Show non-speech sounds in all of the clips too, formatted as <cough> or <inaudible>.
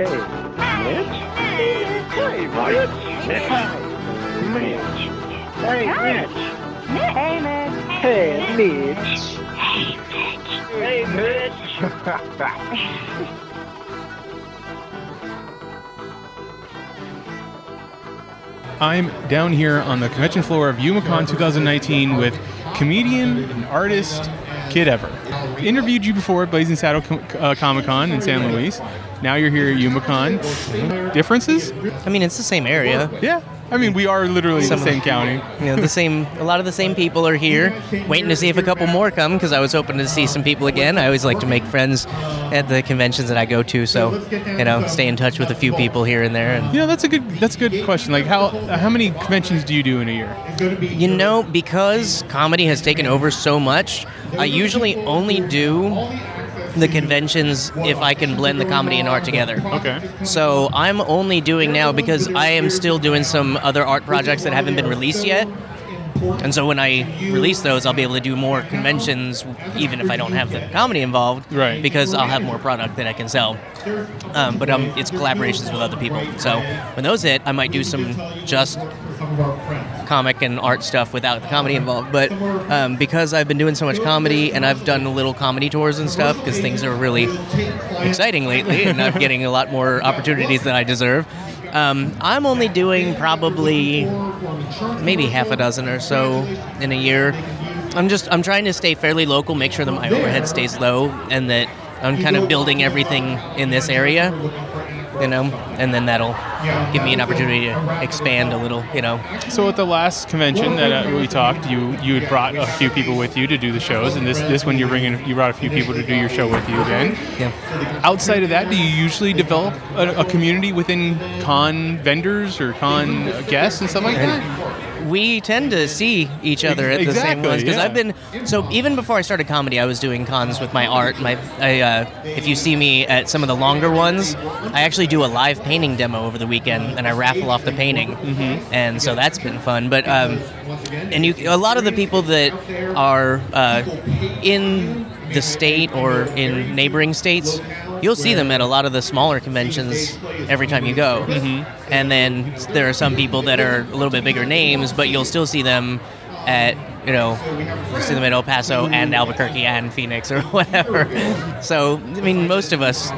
Mitch! Mitch? Hey, Mitch! Mitch! Hey, Mitch! Hey, Mitch. Hey, Mitch! Hey, Mitch. I'm down here on the convention floor of UmaCon 2019 with comedian and artist Kid Ever. Interviewed you before at Blazing Saddle Com- uh, Comic Con in San Luis. Now you're here at UmaCon. Differences? I mean, it's the same area. Yeah. I mean, we are literally Some- the same county. You know, the <laughs> same. A lot of the same people are here, waiting to see if a couple more come. Because I was hoping to see some people again. I always like to make friends at the conventions that I go to. So, you know, stay in touch with a few people here and there. And You know, that's a good that's a good question. Like, how how many conventions do you do in a year? you know, because comedy has taken over so much, I usually only do the conventions if I can blend the comedy and art together. Okay. So I'm only doing now because I am still doing some other art projects that haven't been released yet. And so when I release those, I'll be able to do more conventions, even if I don't have the comedy involved, Right. Because I'll have more product that I can sell. Um, but um, it's collaborations with other people. So when those hit, I might do some just comic and art stuff without the comedy involved. But um, because I've been doing so much comedy and I've done little comedy tours and stuff, because things are really exciting lately, and I'm getting a lot more opportunities than I deserve. Um, I'm only doing probably maybe half a dozen or so in a year. I'm just I'm trying to stay fairly local, make sure that my overhead stays low, and that I'm kind of building everything in this area, you know, and then that'll give me an opportunity to expand a little, you know. So at the last convention that uh, we talked, you you had brought a few people with you to do the shows, and this this one you're bringing you brought a few people to do your show with you again. Yeah. Outside of that, do you usually develop a, a community within con vendors or con guests and stuff like that? We tend to see each other at the same Exactly, ones because yeah. I've been so even before I started comedy, I was doing cons with my art. My, I, uh, if you see me at some of the longer ones, I actually do a live painting demo over the weekend, and I raffle off the painting, mm-hmm. and so that's been fun. But um, and you, a lot of the people that are uh, in the state or in neighboring states, you'll see them at a lot of the smaller conventions every time you go. Mm-hmm. And then there are some people that are a little bit bigger names, but you'll still see them at you know you'll see them at El Paso and Albuquerque and Phoenix or <laughs> whatever. So I mean, most of us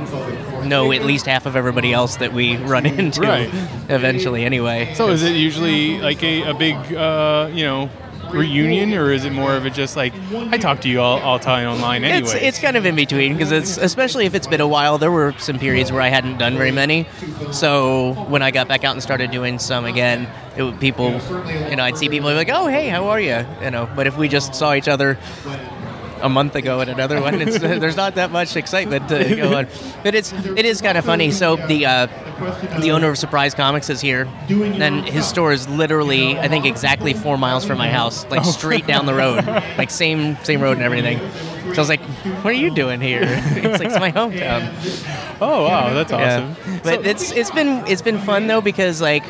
know at least half of everybody else that we run <laughs> into Right. eventually. Anyway. So is it usually like a, a big uh, you know reunion, or is it more of a just like I talk to you all, all time online anyway? It's, it's kind of in between because it's especially if it's been a while. There were some periods where I hadn't done very many, so when I got back out and started doing some again, it would, people, you know, I'd see people like, "Oh, hey, how are you?" You know, but if we just saw each other a month ago at another one, it's, <laughs> there's not that much excitement to go on. But it's it is kind of funny. So the uh, the owner of Surprise Comics is here, and his store is literally, I think, exactly four miles from my house, like straight down the road, <laughs> like same same road and everything. So I was like, "What are you doing here?" <laughs> It's like it's my hometown. oh wow, that's awesome. Yeah. But it's it's been it's been fun though because like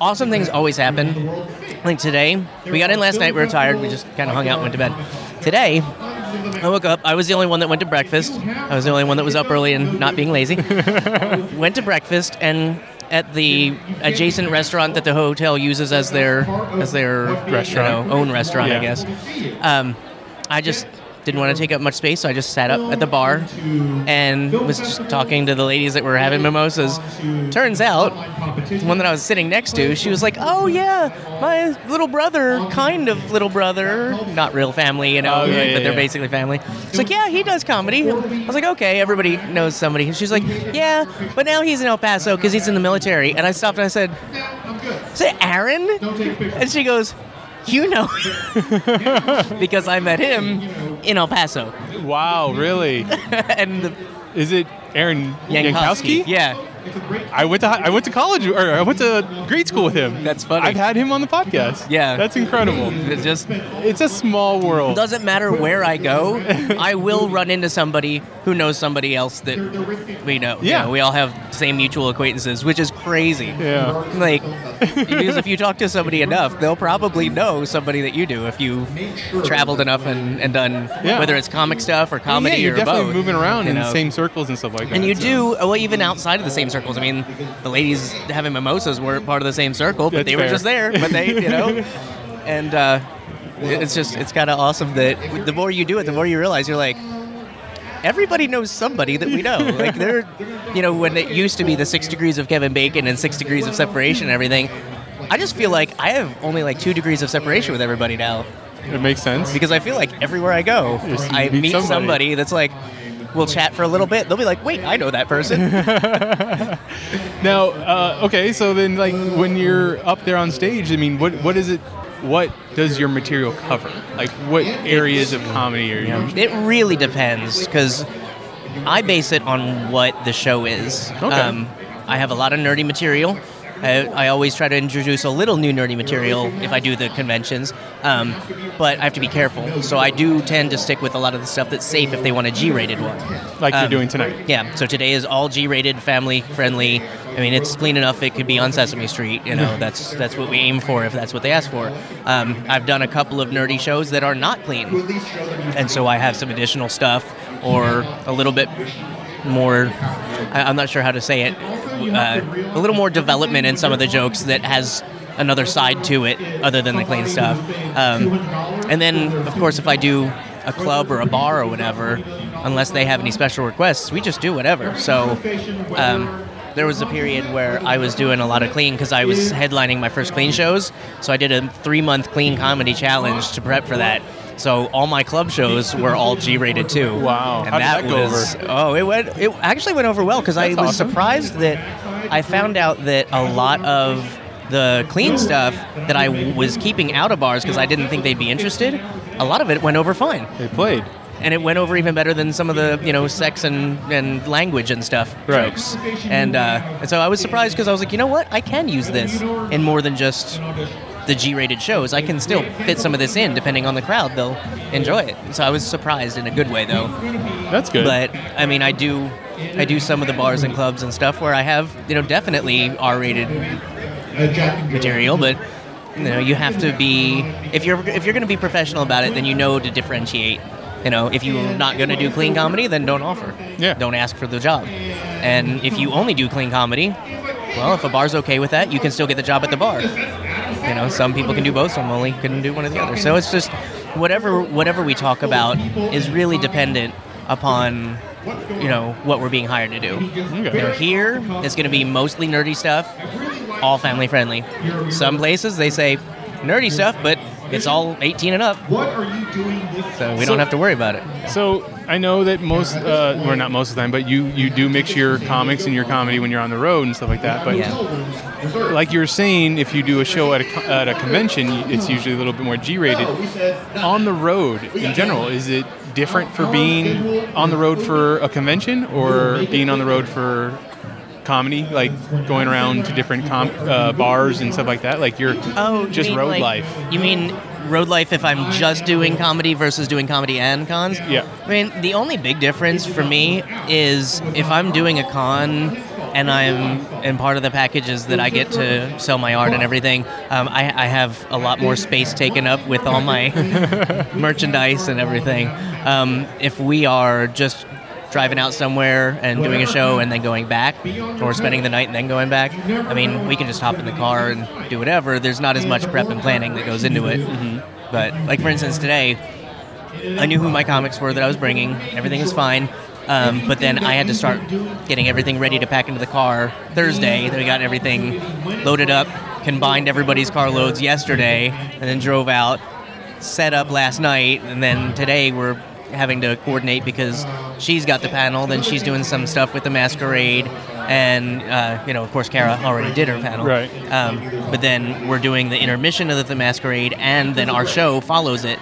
awesome things always happen. Like today, we got in last night. We were tired. We just kind of hung out, and went to bed. Today, I woke up. I was the only one that went to breakfast. I was the only one that was up early and not being lazy. <laughs> went to breakfast and. At the adjacent restaurant that the hotel uses as their as their Restaurant. you know, own restaurant, Yeah. I guess. Um, I just didn't want to take up much space, so I just sat up at the bar and was just talking to the ladies that were having mimosas. Turns out, the one that I was sitting next to, she was like, "Oh yeah, my little brother, kind of little brother, not real family, you know, Oh, yeah, yeah, but they're yeah. basically family." It's like, "Yeah, he does comedy." I was like, "Okay, everybody knows somebody." And she's like, "Yeah, but now he's in El Paso because he's in the military." And I stopped and I said, "Is it Aaron?" And she goes. You know, <laughs> because I met him in El Paso, Wow, really? <laughs> and the Is it Aaron Yankowski? Yeah. I went to I went to college or I went to grade school with him. That's funny. I've had him on the podcast. Yeah. That's incredible. It just It's a small world. doesn't matter where I go, <laughs> I will run into somebody who knows somebody else that we know. You Yeah. know, we all have same mutual acquaintances, which is crazy. Yeah. Like, <laughs> because if you talk to somebody enough, they'll probably know somebody that you do if you traveled enough and, and done Yeah. whether it's comic stuff or comedy yeah, you're or definitely both. moving around you in the same circles and stuff like that. And you so- do, well, even outside of the same circles. I mean, the ladies having mimosas weren't part of the same circle, but That's they were fair. just there. But they, you know, <laughs> and uh, it's just, it's kind of awesome that the more you do it, the more you realize you're like, everybody knows somebody that we know. like they're, you know, when it used to be the six degrees of Kevin Bacon and six degrees of separation and everything. I just feel like I have only like two degrees of separation with everybody now It makes sense. because I feel like everywhere I go, I meet meet somebody. somebody. that's like, we'll chat for a little bit. They'll be like, wait, I know that person. <laughs> <laughs> Now, uh, okay, so then like when you're up there on stage, I mean, what what is it? What does your material cover? Like, what areas of comedy are you? it really depends because I base it on what the show is. Um, Okay. I have a lot of nerdy material. I, I always try to introduce a little new nerdy material if I do the conventions, um, but I have to be careful. So I do tend to stick with a lot of the stuff that's safe if they want a G-rated one. Like you're Um, doing tonight. Yeah. So today is all G-rated, family-friendly. I mean, it's clean enough it could be on Sesame Street. You know, <laughs> that's that's what we aim for if that's what they ask for. Um, I've done a couple of nerdy shows that are not clean, and so I have some additional stuff or a little bit more. I, I'm not sure how to say it. Uh, a little more development in some of the jokes that has another side to it other than the clean stuff. Um, and then, of course, if I do a club or a bar or whatever, unless they have any special requests, we just do whatever. So. Um, there was a period where I was doing a lot of clean because I was headlining my first clean shows. So I did a three month clean comedy challenge to prep for that. So all my club shows were all G rated too. Wow. And How did that go was, Oh, it went. It actually went over well because I was awesome. surprised that I found out that a lot of the clean stuff that I was keeping out of bars because I didn't think they'd be interested. A lot of it went over fine They played. and it went over even better than some of the you know sex and, and language and stuff Right. jokes. And uh, and so I was surprised because I was like, you know what, I can use this in more than just the G-rated shows. I can still fit some of this in depending on the crowd; they'll enjoy it. So I was surprised in a good way though. That's good. But I mean, I do. I do some of the bars and clubs and stuff where I have, you know, definitely R-rated material, but you know, you have to be if you're if you're going to be professional about it, then you know to differentiate. You know, if you're not going to do clean comedy, then don't offer. Yeah. Don't ask for the job. And if you only do clean comedy, well, if a bar's okay with that, you can still get the job at the bar. You know, some people can do both, some only can do one or the other. So it's just whatever whatever we talk about is really dependent upon you know what we're being hired to do. You know, here it's going to be mostly nerdy stuff, all family friendly. Some places they say nerdy stuff, but it's all 18 and up. What are you doing this? So we So- don't have to worry about it. So I know that most, uh, or not most of the time, but you you do mix your comics and your comedy when you're on the road and stuff like that. But Yeah. like you were saying, if you do a show at a, at a convention, it's usually a little bit more G-rated. On the road, in general, is it different for being on the road for a convention or being on the road for comedy, like going around to different com- uh, bars and stuff like that? Like you're Oh, you just mean, road like- life. You mean road life if I'm just doing comedy versus doing comedy and cons? Yeah. I mean, the only big difference for me is if I'm doing a con and I'm and part of the package is that I get to sell my art and everything. Um, I, I have a lot more space taken up with all my <laughs> merchandise and everything. Um, if we are just driving out somewhere and doing a show and then going back, or spending the night and then going back, I mean, we can just hop in the car and do whatever. There's not as much prep and planning that goes into it. But, like, for instance, today, I knew who my comics were that I was bringing. Everything was fine. Um, but then I had to start getting everything ready to pack into the car Thursday. Then we got everything loaded up, combined everybody's car loads yesterday, and then drove out, set up last night, and then today we're having to coordinate because she's got the panel, then she's doing some stuff with the masquerade, and uh, you know, of course, Kara already did her panel. Right. Um, but then we're doing the intermission of the masquerade, and then our show follows it.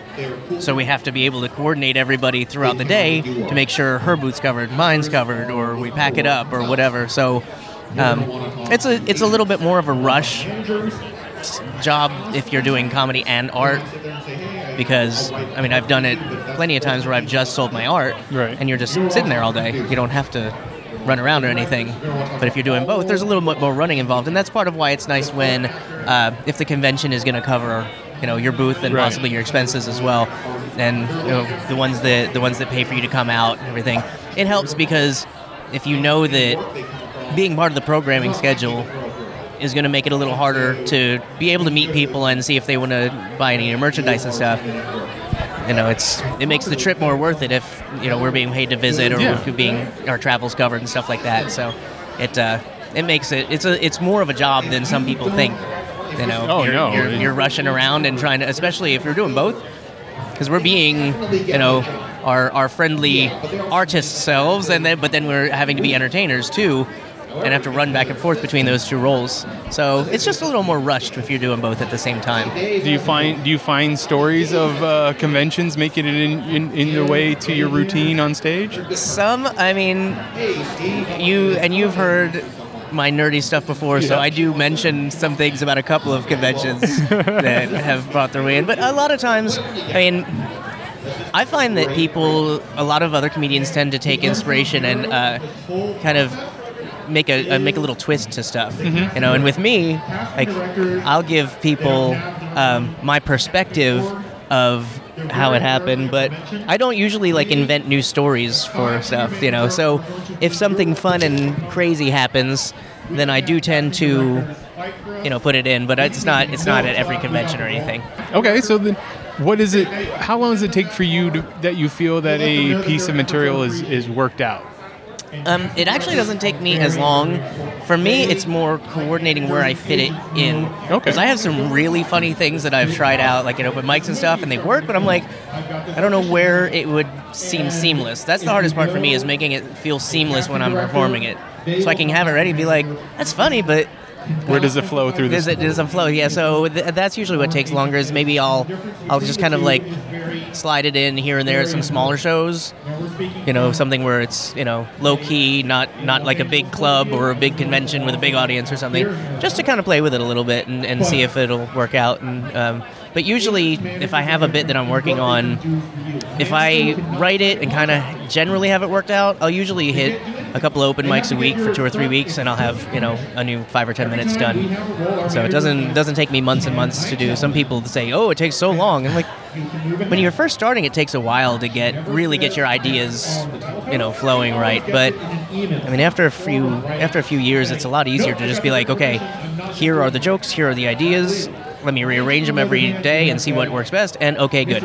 So we have to be able to coordinate everybody throughout the day to make sure her booth's covered, mine's covered, or we pack it up or whatever. So um, it's a it's a little bit more of a rush job if you're doing comedy and art because I mean I've done it plenty of times where I've just sold my art Right. and you're just sitting there all day. You don't have to run around or anything. But if you're doing both, there's a little bit more running involved, and that's part of why it's nice when uh, if the convention is going to cover you know your booth and Right. possibly your expenses as well, and you know the ones that the ones that pay for you to come out and everything. It helps because if you know that being part of the programming schedule is going to make it a little harder to be able to meet people and see if they want to buy any of your merchandise and stuff. You know, it's it makes the trip more worth it if you know we're being paid to visit or Yeah. we're being our travels covered and stuff like that. So it uh, it makes it it's a it's more of a job than some people think. You know, Oh, you're, no. you're, you're rushing around and trying to, especially if you're doing both, because we're being you know our our friendly artist selves, and then but then we're having to be entertainers too. And have to run back and forth between those two roles, so it's just a little more rushed if you're doing both at the same time. Do you find do you find stories of uh, conventions making it in, in in the way to your routine on stage? Some, I mean, you and you've heard my nerdy stuff before, so I do mention some things about a couple of conventions <laughs> that have brought their way in. But a lot of times, I mean, I find that people, a lot of other comedians tend to take inspiration and uh, kind of make a uh, make a little twist to stuff, Mm-hmm. you know. And with me, like, I'll give people um, my perspective of how it happened, but I don't usually like invent new stories for stuff, you know. So if something fun and crazy happens, then I do tend to, you know, put it in. But it's not it's not at every convention or anything. Okay, so then what is it? How long does it take for you to, that you feel that a piece of material is is worked out? Um, it actually doesn't take me as long. For me, it's more coordinating where I fit it in. Okay. Because I have some really funny things that I've tried out, like in open mics and stuff, and they work. But I'm like, I don't know where it would seem seamless. That's the hardest part for me is making it feel seamless when I'm performing it, so I can have it ready and be like, that's funny, but Where does it flow through does this? it does it flow? Yeah. So th- that's usually what takes longer. Is maybe I'll I'll just kind of like slide it in here and there at some smaller shows. You know, something where it's you know low key, not not like a big club or a big convention with a big audience or something. Just to kind of play with it a little bit and, and see if it'll work out. And um, but usually, if I have a bit that I'm working on, if I write it and kind of generally have it worked out, I'll usually hit a couple of open mics a week for two or three weeks, and I'll have you know a new five or ten minutes done. So it doesn't doesn't take me months and months to do. Some people say, "Oh, it takes so long," like when you're first starting, it takes a while to get really get your ideas you know flowing right. But I mean, after a few after a few years, it's a lot easier to just be like, okay, here are the jokes, here are the ideas. Let me rearrange them every day and see what works best. And okay, good.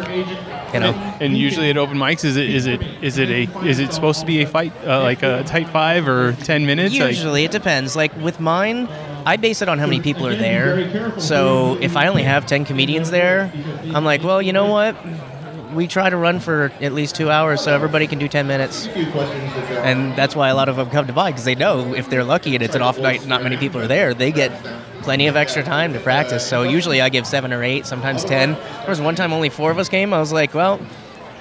You know. And usually at open mics, is it is it is it a is it supposed to be a fight uh, like a tight five or ten minutes? Like- Usually, it depends. Like with mine, I base it on how many people are there. So if I only have ten comedians there, I'm like, well, you know what? We try to run for at least two hours, so everybody can do ten minutes. And that's why a lot of them come to buy because they know if they're lucky and it's an off night, not many people are there, they get plenty of extra time to practice. So usually I give seven or eight, sometimes ten. There was one time only four of us came. I was like, well.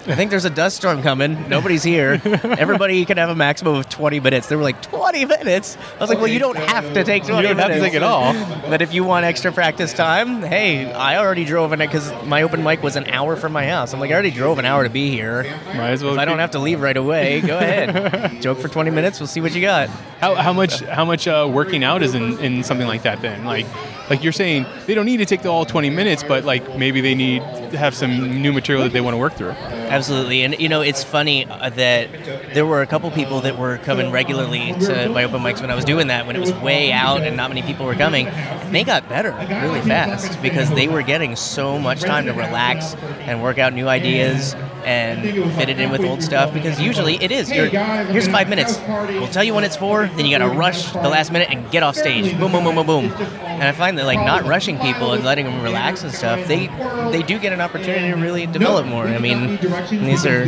I think there's a dust storm coming. Nobody's here. Everybody can have a maximum of 20 minutes. They were like, 20 minutes? I was like, well, you don't have to take 20 You don't have to take it all. But if you want extra practice time, hey, I already drove in it because my open mic was an hour from my house. I'm like, I already drove an hour to be here. Might as well. If I don't have to leave right away, go ahead. Joke for 20 minutes. We'll see what you got. How, how much how much uh, working out is in, in something like that then? Like like you're saying they don't need to take the all 20 minutes, but like maybe they need to have some new material that they want to work through. Absolutely, and you know it's funny uh, that there were a couple people that were coming regularly to my open mics when I was doing that when it was way out and not many people were coming. And they got better really fast because they were getting so much time to relax and work out new ideas and fit it in with old stuff. Because usually it is. You're, here's five minutes. We'll tell you when it's for. Then you got to rush the last minute and get off stage. Boom, boom, boom, boom, boom. And I find that like not rushing people and letting them relax and stuff, they they do get an opportunity to really develop more. I mean, these are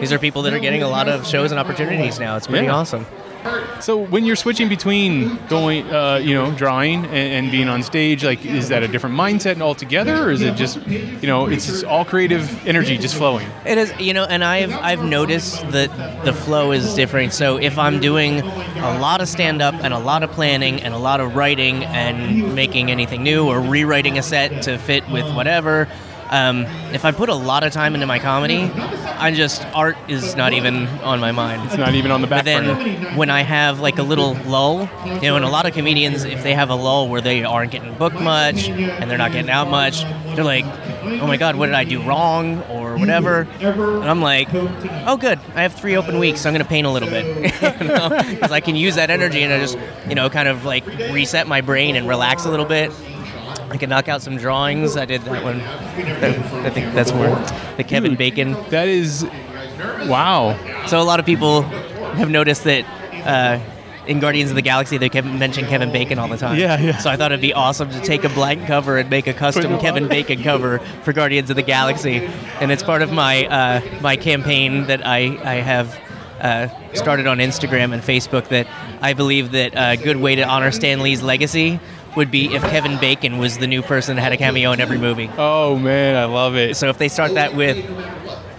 these are people that are getting a lot of shows and opportunities now. It's pretty Yeah. awesome. So when you're switching between going, uh, you know, drawing and, and being on stage, like, is that a different mindset altogether, or is it just, you know, it's just all creative energy just flowing? It is, you know, and I've I've noticed that the flow is different. So if I'm doing a lot of stand up and a lot of planning and a lot of writing and making anything new or rewriting a set to fit with whatever, um, if I put a lot of time into my comedy, I just art is not even on my mind. It's not even on the back But then burner. when I have like a little lull, you know, and a lot of comedians, if they have a lull where they aren't getting booked much and they're not getting out much, they're like, oh my God, what did I do wrong or whatever? And I'm like, oh, good. I have three open weeks. So I'm going to paint a little bit <laughs> because I can use that energy and I just, you know, kind of like reset my brain and relax a little bit. I can knock out some drawings. I did that one. I think that's more the Kevin Dude. Bacon. That is, wow. So a lot of people have noticed that uh, in Guardians of the Galaxy they Kevin, mention Kevin Bacon all the time. Yeah, yeah. So I thought it'd be awesome to take a blank cover and make a custom Kevin Bacon cover for Guardians of the Galaxy, and it's part of my uh, my campaign that I I have. Uh, started on Instagram and Facebook that I believe that a good way to honor Stan Lee's legacy would be if Kevin Bacon was the new person that had a cameo in every movie. Oh man, I love it. So if they start that with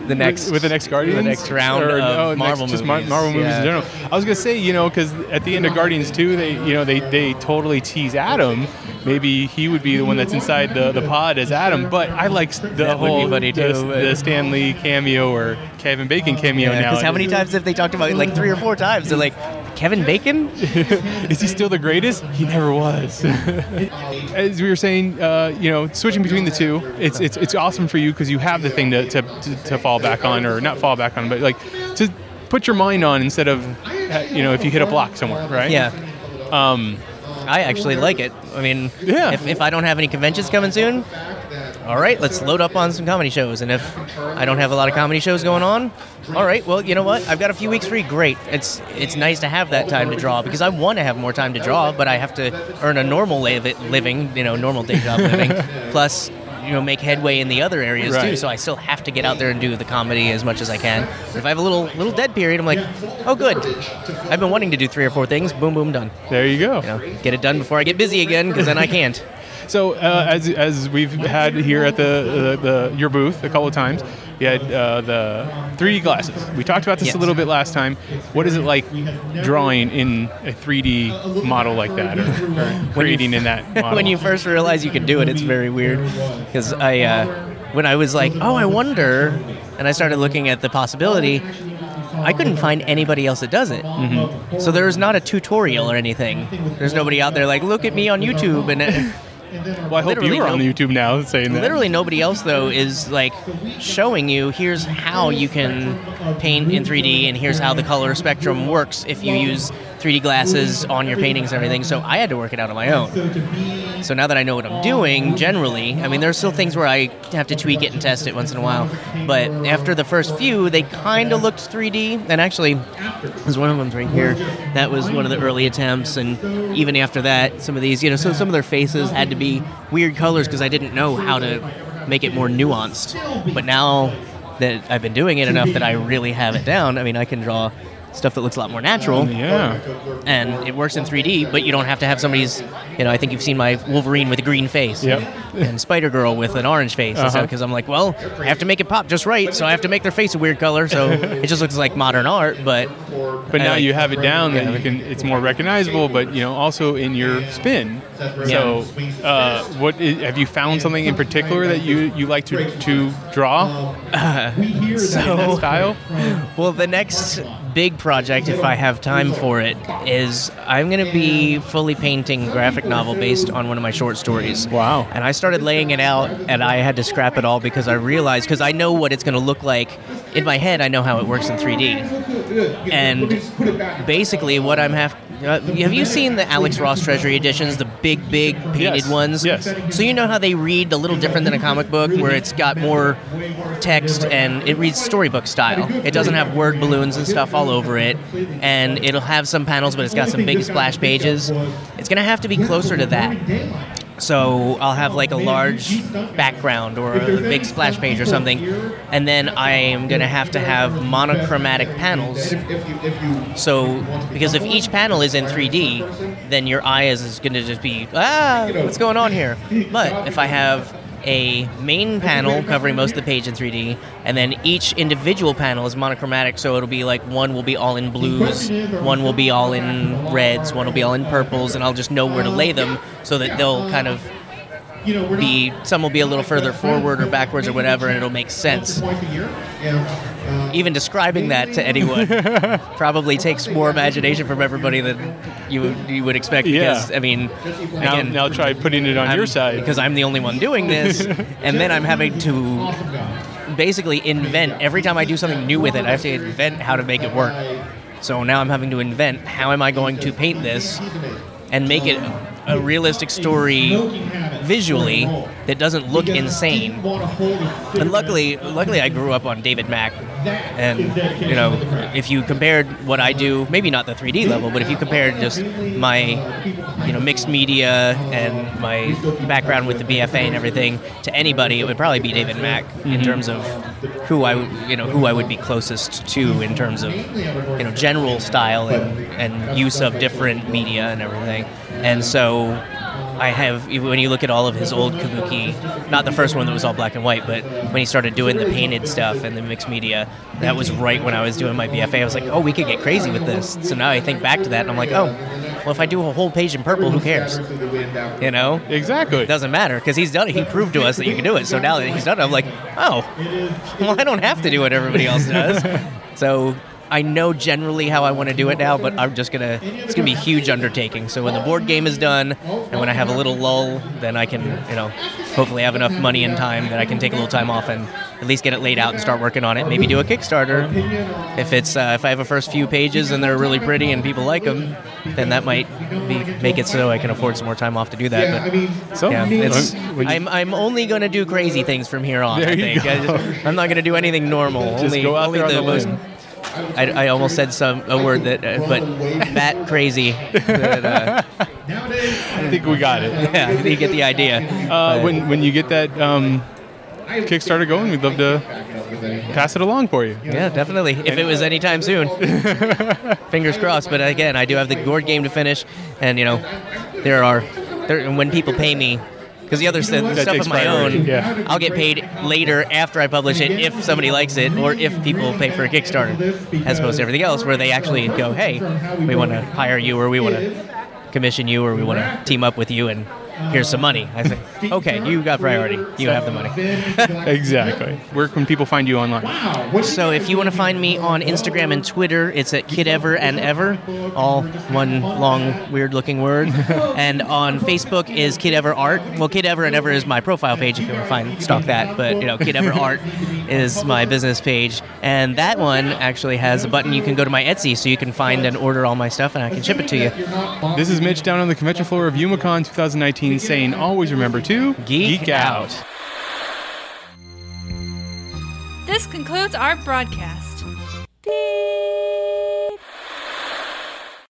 the next with, with the next Guardians, the next round Or, of no, next- Marvel just movies. Mar- Marvel movies Yeah. in general. I was gonna say, you know, because at the end of Guardians 2, they, you know, they they totally tease Adam. Maybe he would be the one that's inside the, the pod as Adam. But I like the That would be whole funny, the, the Stan Lee cameo or Kevin Bacon cameo now. Because how many times have they talked about it? Like three or four times. They're like, Kevin Bacon? <laughs> Is he still the greatest? He never was. <laughs> As we were saying, uh, you know, switching between the two, it's it's, it's awesome for you because you have the thing to, to, to, to fall back on, or not fall back on, but like to put your mind on instead of, uh, you know, if you hit a block somewhere, right? Yeah. Um, I actually like it. I mean, Yeah. if, if I don't have any conventions coming soon, all right, let's load up on some comedy shows. And if I don't have a lot of comedy shows going on, all right, well, you know what? I've got a few weeks free. Great. It's it's nice to have that time to draw because I want to have more time to draw, but I have to earn a normal living, you know, normal day job living, <laughs> plus you know make headway in the other areas too. So I still have to get out there and do the comedy as much as I can. But if I have a little little dead period, I'm like, oh, good. I've been wanting to do three or four things. Boom, boom, done. there you go. You know, get it done before I get busy again, because then I can't. So uh, as, as we've had here at the, the, the your booth a couple of times, you had uh, the 3D glasses. We talked about this Yes. a little bit last time. What is it like drawing in a 3D model like that, or, or creating in that model? <laughs> when you first realize you can do it, it's very weird. Because I, uh, when I was like, oh, I wonder, and I started looking at the possibility, I couldn't find anybody else that does it. Mm-hmm. So there's not a tutorial or anything. There's nobody out there like, look at me on YouTube, and it, well, I hope literally you were on YouTube now saying that. literally nobody else though is like showing you here's how you can paint in 3D, and here's how the color spectrum works if you use 3D glasses on your paintings and everything. So I had to work it out on my own. So now that I know what I'm doing, generally, I mean, there's still things where I have to tweak it and test it once in a while. But after the first few, they kind of looked 3D. And actually, there's one of them right here. That was one of the early attempts. And even after that, some of these, you know, so some of their faces had to be weird colors because I didn't know how to make it more nuanced. But now that I've been doing it enough that I really have it down, I mean, I can draw stuff that looks a lot more natural Yeah. and it works in 3D, but you don't have to have somebody's. You know, I think you've seen my Wolverine with a green face. Yep. <laughs> And Spider Girl with an orange face, Uh-huh. because I'm like, well, I have to make it pop just right, so I have to make their face a weird color, so <laughs> it just looks like modern art. But But I now like- you have it down Yeah. can. It's more recognizable, but you know, also in your spin. So, uh, what have you found something in particular that you you like to to draw <laughs> that so style? Well, the next big project, if I have time for it, is I'm going to be fully painting graphic novel based on one of my short stories. Wow. And I started laying it out, and I had to scrap it all because I realized because I know what it's going to look like in my head. I know how it works in 3D. And basically, what I'm have. Uh, have you seen the Alex Ross Treasury editions, the big, big painted Yes, ones? yes. So you know how they read a little different than a comic book, where it's got more text and it reads storybook style. It doesn't have word balloons and stuff all over it, and it'll have some panels, but it's got some big splash pages. It's gonna have to be closer to that. So I'll have like a large background or a big splash page or something, and then I am gonna have to have monochromatic panels. So because if each panel is in 3D, then your eye is, is gonna just be ah, what's going on here? But if I have a main panel covering most of the page in 3D, and then each individual panel is monochromatic, so it'll be like one will be all in blues, one will be all in reds, one will be all in purples, and I'll just know where to lay them so that they'll kind of be some will be a little further forward or backwards or whatever, and it'll make sense. Even describing that to anyone <laughs> probably takes more imagination from everybody than you would, you would expect. Yeah. Because I mean, Now, again, now try putting it on I'm- your side. because I'm the only one doing this, <laughs> and then I'm having to basically invent every time I do something new with it. I have to invent how to make it work. So now I'm having to invent how am I going to paint this and make it a realistic story visually that doesn't look insane. And luckily, luckily I grew up on David Mack, and you know, if you compared what I do, maybe not the 3D level, but if you compared just my, you know, mixed media and my background with the BFA and everything to anybody, it would probably be David Mack in mm-hmm. terms of who I, you know, who I would be closest to in terms of, you know, general style and, and use of different media and everything. And so I have when you look at all of his old kabuki, not the first one that was all black and white, but when he started doing the painted stuff and the mixed media, that was right when I was doing my BFA. I was like, oh, we could get crazy with this. So now I think back to that and I'm like, oh, well, if I do a whole page in purple, who cares? You know, exactly. it doesn't matter because he's done it. He proved to us that you can do it. So now that he's done it, I'm like, oh, <laughs> well, I don't have to do what everybody else does. <laughs> So I know generally how I want to do it now, but I'm just gonna. It's gonna be a huge undertaking. So when the board game is done, and when I have a little lull, then I can, you know, hopefully have enough money and time that I can take a little time off and at least get it laid out and start working on it. Maybe do a Kickstarter. If it's uh, if I have a first few pages and they're really pretty and people like them, then that might be, make it so I can afford some more time off to do that. But So, yeah, it's, I'm, I'm only going to do crazy things from here on. There I think. I just, I'm not going to do anything normal. Just only go out only the the most. I, I almost said some a word that, uh, but bat crazy. That, uh, I think we got it. yeah, you get the idea. Uh, when when you get that um, Kickstarter going, we'd love to pass it along for you. Yeah, definitely. If it was anytime soon, <laughs> fingers crossed. But again, I do have the board game to finish, and you know, there are there, and when people pay me. Because the other st- stuff takes of my priority, own, yeah. I'll get paid later after I publish it if somebody likes it or if people pay for a Kickstarter, as opposed to everything else where they actually go, "Hey, we want to hire you or we want to commission you or we want to team up with you and here's some money." I say, "Okay, you got priority. You have the money." <laughs> Exactly. Where can people find you online? So if you want to find me on Instagram and Twitter, it's at Kid Ever and Ever, all one long weird looking word. <laughs> and on Facebook is Kid Ever Art. Well, Kid Ever and Ever is my profile page if you want to find stalk that. But you know, Kid Ever Art is my business page, and that one actually has a button you can go to my Etsy, so you can find and order all my stuff, and I can ship it to you. This is Mitch down on the convention floor of UmaCon 2019 saying always remember to geek, geek out. out. This concludes our broadcast. Beep.